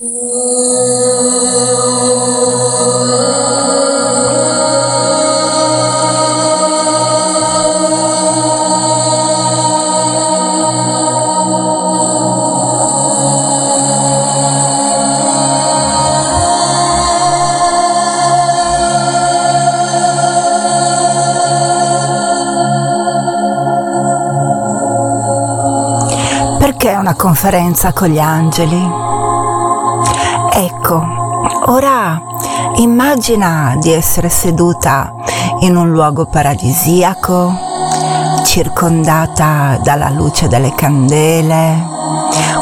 Perché una conferenza con gli angeli? Ecco, ora immagina di essere seduta in un luogo paradisiaco, circondata dalla luce delle candele,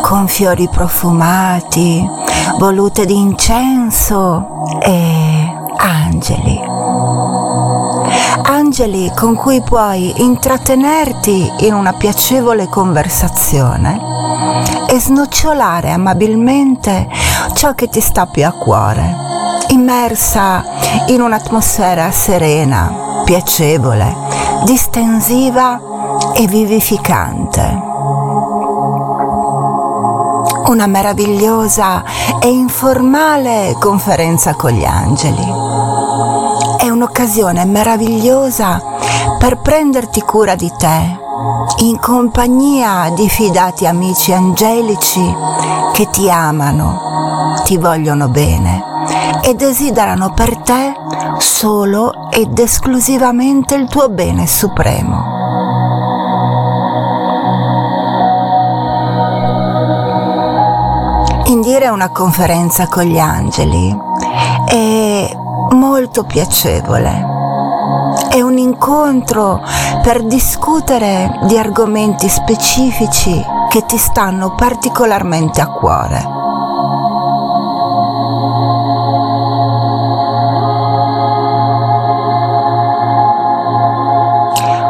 con fiori profumati, volute di incenso e angeli. Angeli con cui puoi intrattenerti in una piacevole conversazione e snocciolare amabilmente ciò che ti sta più a cuore, immersa in un'atmosfera serena, piacevole, distensiva e vivificante. Una meravigliosa e informale conferenza con gli angeli. Un'occasione meravigliosa per prenderti cura di te in compagnia di fidati amici angelici che ti amano, ti vogliono bene e desiderano per te solo ed esclusivamente il tuo bene supremo. Indire una conferenza con gli angeli è molto piacevole. È un incontro per discutere di argomenti specifici che ti stanno particolarmente a cuore.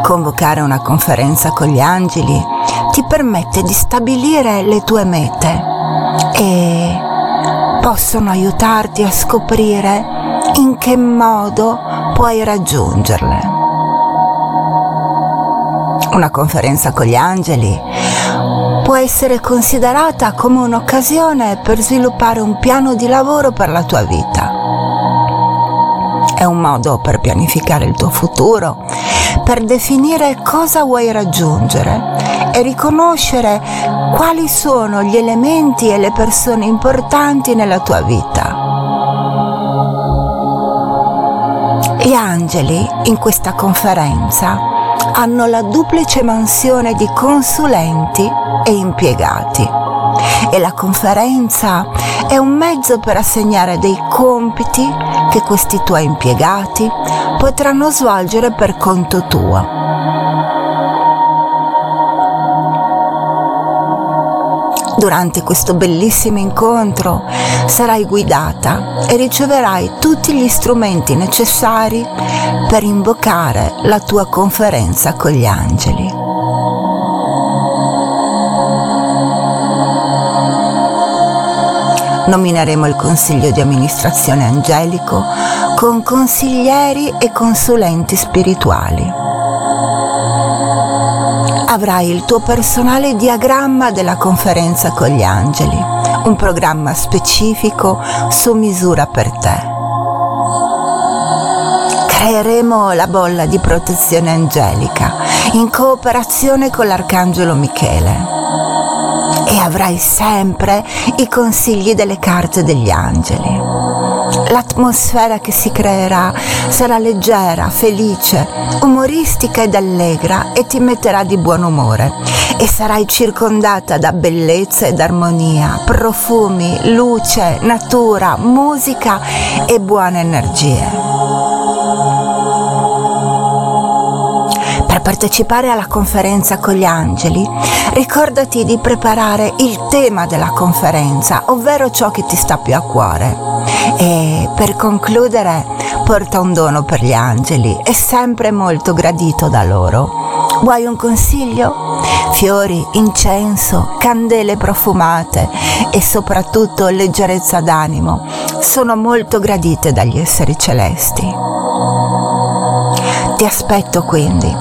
Convocare una conferenza con gli angeli ti permette di stabilire le tue mete e possono aiutarti a scoprire in che modo puoi raggiungerle. Una conferenza con gli angeli può essere considerata come un'occasione per sviluppare un piano di lavoro per la tua vita. È un modo per pianificare il tuo futuro, per definire cosa vuoi raggiungere e riconoscere quali sono gli elementi e le persone importanti nella tua vita. Gli angeli in questa conferenza hanno la duplice mansione di consulenti e impiegati e la conferenza è un mezzo per assegnare dei compiti che questi tuoi impiegati potranno svolgere per conto tuo. Durante questo bellissimo incontro sarai guidata e riceverai tutti gli strumenti necessari per invocare la tua conferenza con gli angeli. Nomineremo il consiglio di amministrazione angelico con consiglieri e consulenti spirituali avrai il tuo personale diagramma della conferenza con gli angeli, un programma specifico su misura per te. Creeremo la bolla di protezione angelica in cooperazione con l'Arcangelo Michele e avrai sempre i consigli delle carte degli angeli. L'atmosfera che si creerà sarà leggera, felice, umoristica ed allegra e ti metterà di buon umore e sarai circondata da bellezza ed armonia, profumi, luce, natura, musica e buone energie. Per partecipare alla conferenza con gli angeli, ricordati di preparare il tema della conferenza, ovvero ciò che ti sta più a cuore. E per concludere, porta un dono per gli angeli, è sempre molto gradito da loro. Vuoi un consiglio? Fiori, incenso, candele profumate e soprattutto leggerezza d'animo sono molto gradite dagli esseri celesti. Ti aspetto quindi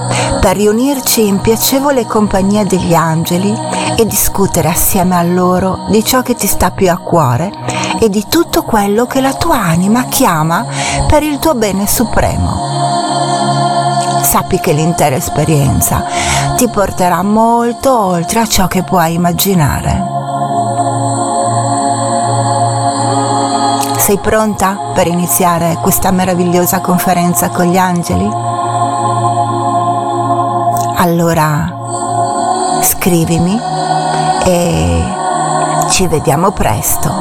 per riunirci in piacevole compagnia degli angeli e discutere assieme a loro di ciò che ti sta più a cuore e di tutto quello che la tua anima chiama per il tuo bene supremo. Sappi che l'intera esperienza ti porterà molto oltre a ciò che puoi immaginare. Sei pronta per iniziare questa meravigliosa conferenza con gli angeli? Allora scrivimi e ci vediamo presto.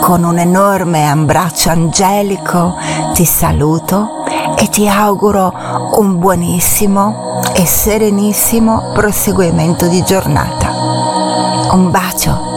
Con un enorme abbraccio angelico ti saluto e ti auguro un buonissimo e serenissimo proseguimento di giornata. Un bacio